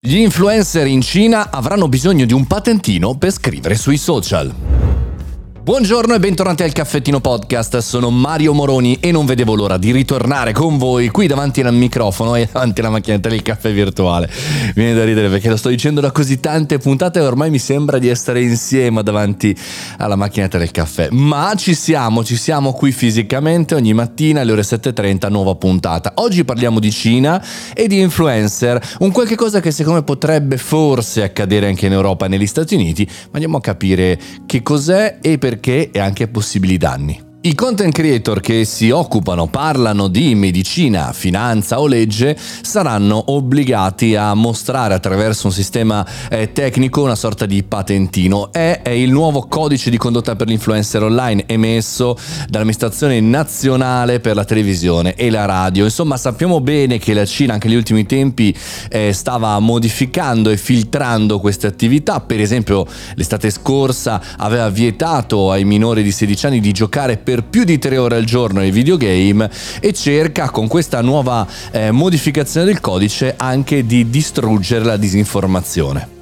Gli influencer in Cina avranno bisogno di un patentino per scrivere sui social. Buongiorno e bentornati al Caffettino Podcast, sono Mario Moroni e non vedevo l'ora di ritornare con voi qui davanti al microfono e davanti alla macchinetta del caffè virtuale. Viene da ridere perché lo sto dicendo da così tante puntate e ormai mi sembra di essere insieme davanti alla macchinetta del caffè. Ma ci siamo, ci siamo qui fisicamente ogni mattina alle ore 7.30, nuova puntata. Oggi parliamo di Cina e di influencer, un qualche cosa che secondo me potrebbe forse accadere anche in Europa e negli Stati Uniti, ma andiamo a capire che cos'è e perché perché e anche possibili danni. I content creator che si occupano, parlano di medicina, finanza o legge saranno obbligati a mostrare attraverso un sistema eh, tecnico una sorta di patentino. È, è, il nuovo codice di condotta per l'influencer online emesso dall'amministrazione nazionale per la televisione e la radio. Insomma, sappiamo bene che la Cina anche negli ultimi tempi eh, stava modificando e filtrando queste attività. Per esempio, l'estate scorsa aveva vietato ai minori di 16 anni di giocare per più di tre ore al giorno ai videogame e cerca con questa nuova eh, modificazione del codice anche di distruggere la disinformazione.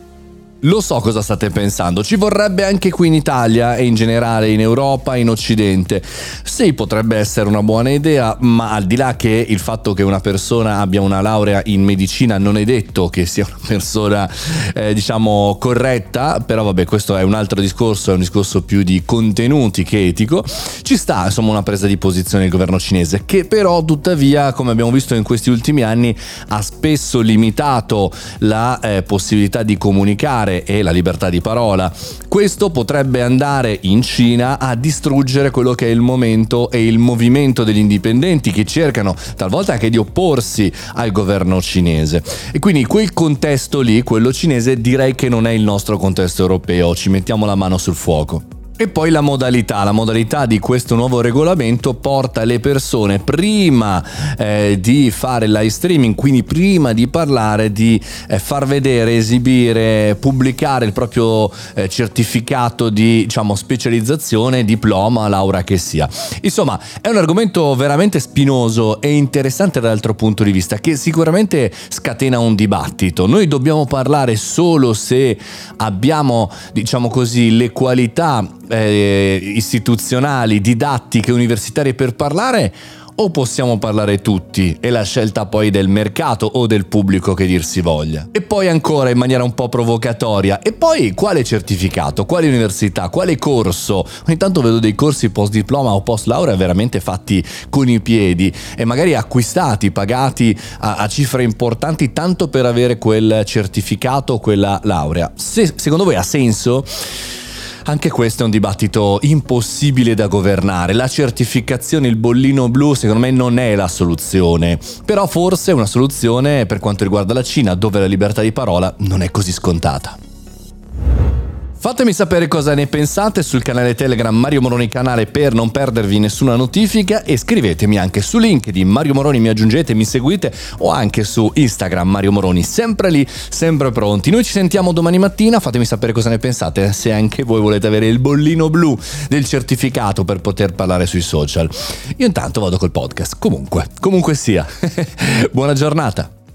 Lo so cosa state pensando, ci vorrebbe anche qui in Italia e in generale in Europa in Occidente. Sì, potrebbe essere una buona idea, ma al di là che il fatto che una persona abbia una laurea in medicina non è detto che sia una persona, eh, diciamo, corretta, però vabbè, questo è un altro discorso, è un discorso più di contenuti che etico. Ci sta, insomma, una presa di posizione del governo cinese, che però tuttavia, come abbiamo visto in questi ultimi anni, ha spesso limitato la eh, possibilità di comunicare parlare e la libertà di parola. Questo potrebbe andare in Cina a distruggere quello che è il momento e il movimento degli indipendenti che cercano talvolta anche di opporsi al governo cinese. E quindi quel contesto lì, quello cinese, direi che non è il nostro contesto europeo, ci mettiamo la mano sul fuoco. E poi la modalità, la modalità di questo nuovo regolamento porta le persone prima eh, di fare live streaming, quindi prima di parlare, di eh, far vedere, esibire, pubblicare il proprio eh, certificato di diciamo, specializzazione, diploma, laurea che sia. Insomma, è un argomento veramente spinoso e interessante dall'altro punto di vista, che sicuramente scatena un dibattito. Noi dobbiamo parlare solo se abbiamo, diciamo così, le qualità eh, istituzionali, didattiche, universitarie per parlare o possiamo parlare tutti? È la scelta poi del mercato o del pubblico che dir si voglia. E poi ancora in maniera un po' provocatoria, e poi quale certificato, quale università, quale corso? Ogni tanto vedo dei corsi post diploma o post laurea veramente fatti con i piedi e magari acquistati, pagati a, a cifre importanti tanto per avere quel certificato o quella laurea. Se secondo voi ha senso? Anche questo è un dibattito impossibile da governare. La certificazione, il bollino blu, secondo me non è la soluzione. Però forse è una soluzione per quanto riguarda la Cina, dove la libertà di parola non è così scontata. Fatemi sapere cosa ne pensate sul canale Telegram Mario Moroni Canale per non perdervi nessuna notifica e scrivetemi anche su LinkedIn Mario Moroni mi aggiungete, mi seguite o anche su Instagram Mario Moroni, sempre lì, sempre pronti. Noi ci sentiamo domani mattina, fatemi sapere cosa ne pensate, se anche voi volete avere il bollino blu del certificato per poter parlare sui social. Io intanto vado col podcast, comunque, comunque sia. Buona giornata.